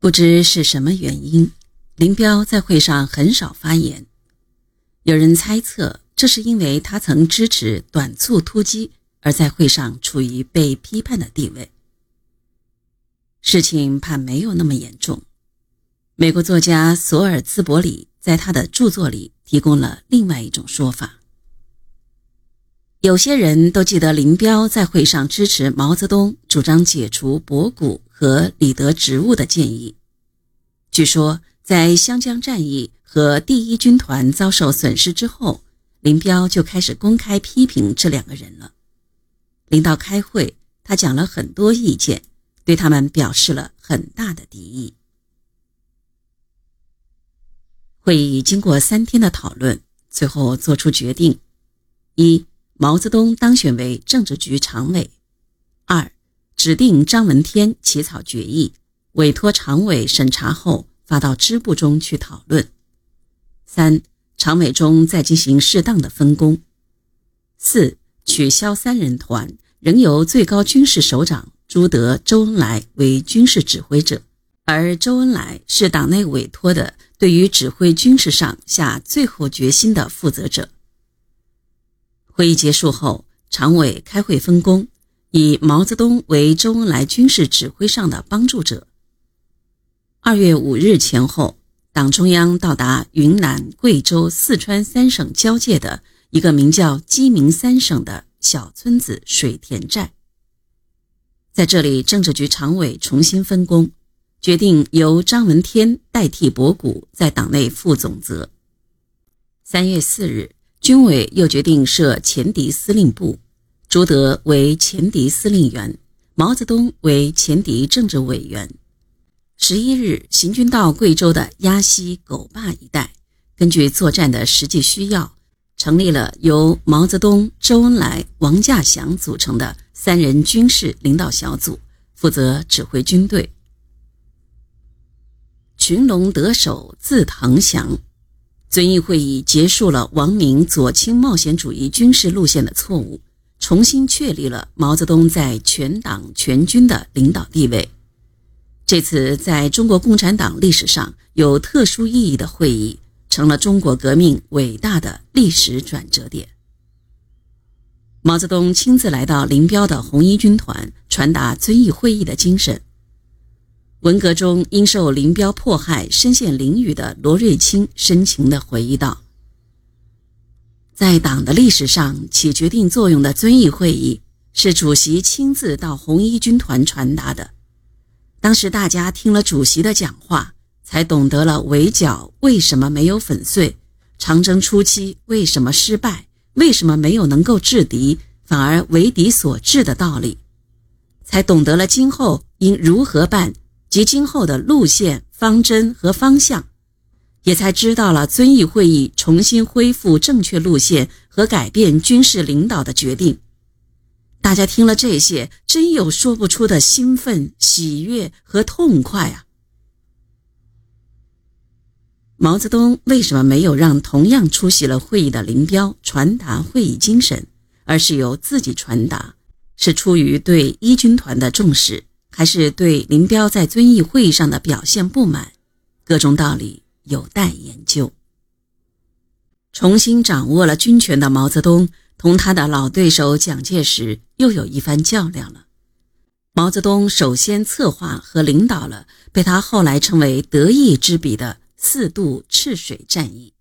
不知是什么原因，林彪在会上很少发言。有人猜测，这是因为他曾支持短促突击，而在会上处于被批判的地位。事情怕没有那么严重。美国作家索尔兹伯里在他的著作里提供了另外一种说法。有些人都记得林彪在会上支持毛泽东主张解除博古。和李德职务的建议。据说，在湘江战役和第一军团遭受损失之后，林彪就开始公开批评这两个人了。领导开会，他讲了很多意见，对他们表示了很大的敌意。会议经过三天的讨论，最后作出决定：一、毛泽东当选为政治局常委；二。指定张闻天起草决议，委托常委审查后发到支部中去讨论。三、常委中再进行适当的分工。四、取消三人团，仍由最高军事首长朱德、周恩来为军事指挥者，而周恩来是党内委托的，对于指挥军事上下最后决心的负责者。会议结束后，常委开会分工。以毛泽东为周恩来军事指挥上的帮助者。二月五日前后，党中央到达云南、贵州、四川三省交界的一个名叫鸡鸣三省的小村子水田寨，在这里，政治局常委重新分工，决定由张闻天代替博古在党内负总责。三月四日，军委又决定设前敌司令部。朱德为前敌司令员，毛泽东为前敌政治委员。十一日，行军到贵州的鸭溪、狗坝一带，根据作战的实际需要，成立了由毛泽东、周恩来、王稼祥组成的三人军事领导小组，负责指挥军队。群龙得首自腾翔。遵义会议结束了王明左倾冒险主义军事路线的错误。重新确立了毛泽东在全党全军的领导地位。这次在中国共产党历史上有特殊意义的会议，成了中国革命伟大的历史转折点。毛泽东亲自来到林彪的红一军团，传达遵义会议的精神。文革中因受林彪迫害身陷囹圄的罗瑞卿深情地回忆道。在党的历史上起决定作用的遵义会议，是主席亲自到红一军团传达的。当时大家听了主席的讲话，才懂得了围剿为什么没有粉碎，长征初期为什么失败，为什么没有能够制敌，反而为敌所制的道理，才懂得了今后应如何办及今后的路线、方针和方向。也才知道了遵义会议重新恢复正确路线和改变军事领导的决定。大家听了这些，真有说不出的兴奋、喜悦和痛快啊！毛泽东为什么没有让同样出席了会议的林彪传达会议精神，而是由自己传达？是出于对一军团的重视，还是对林彪在遵义会议上的表现不满？各种道理。有待研究。重新掌握了军权的毛泽东，同他的老对手蒋介石又有一番较量了。毛泽东首先策划和领导了被他后来称为“得意之笔”的四渡赤水战役。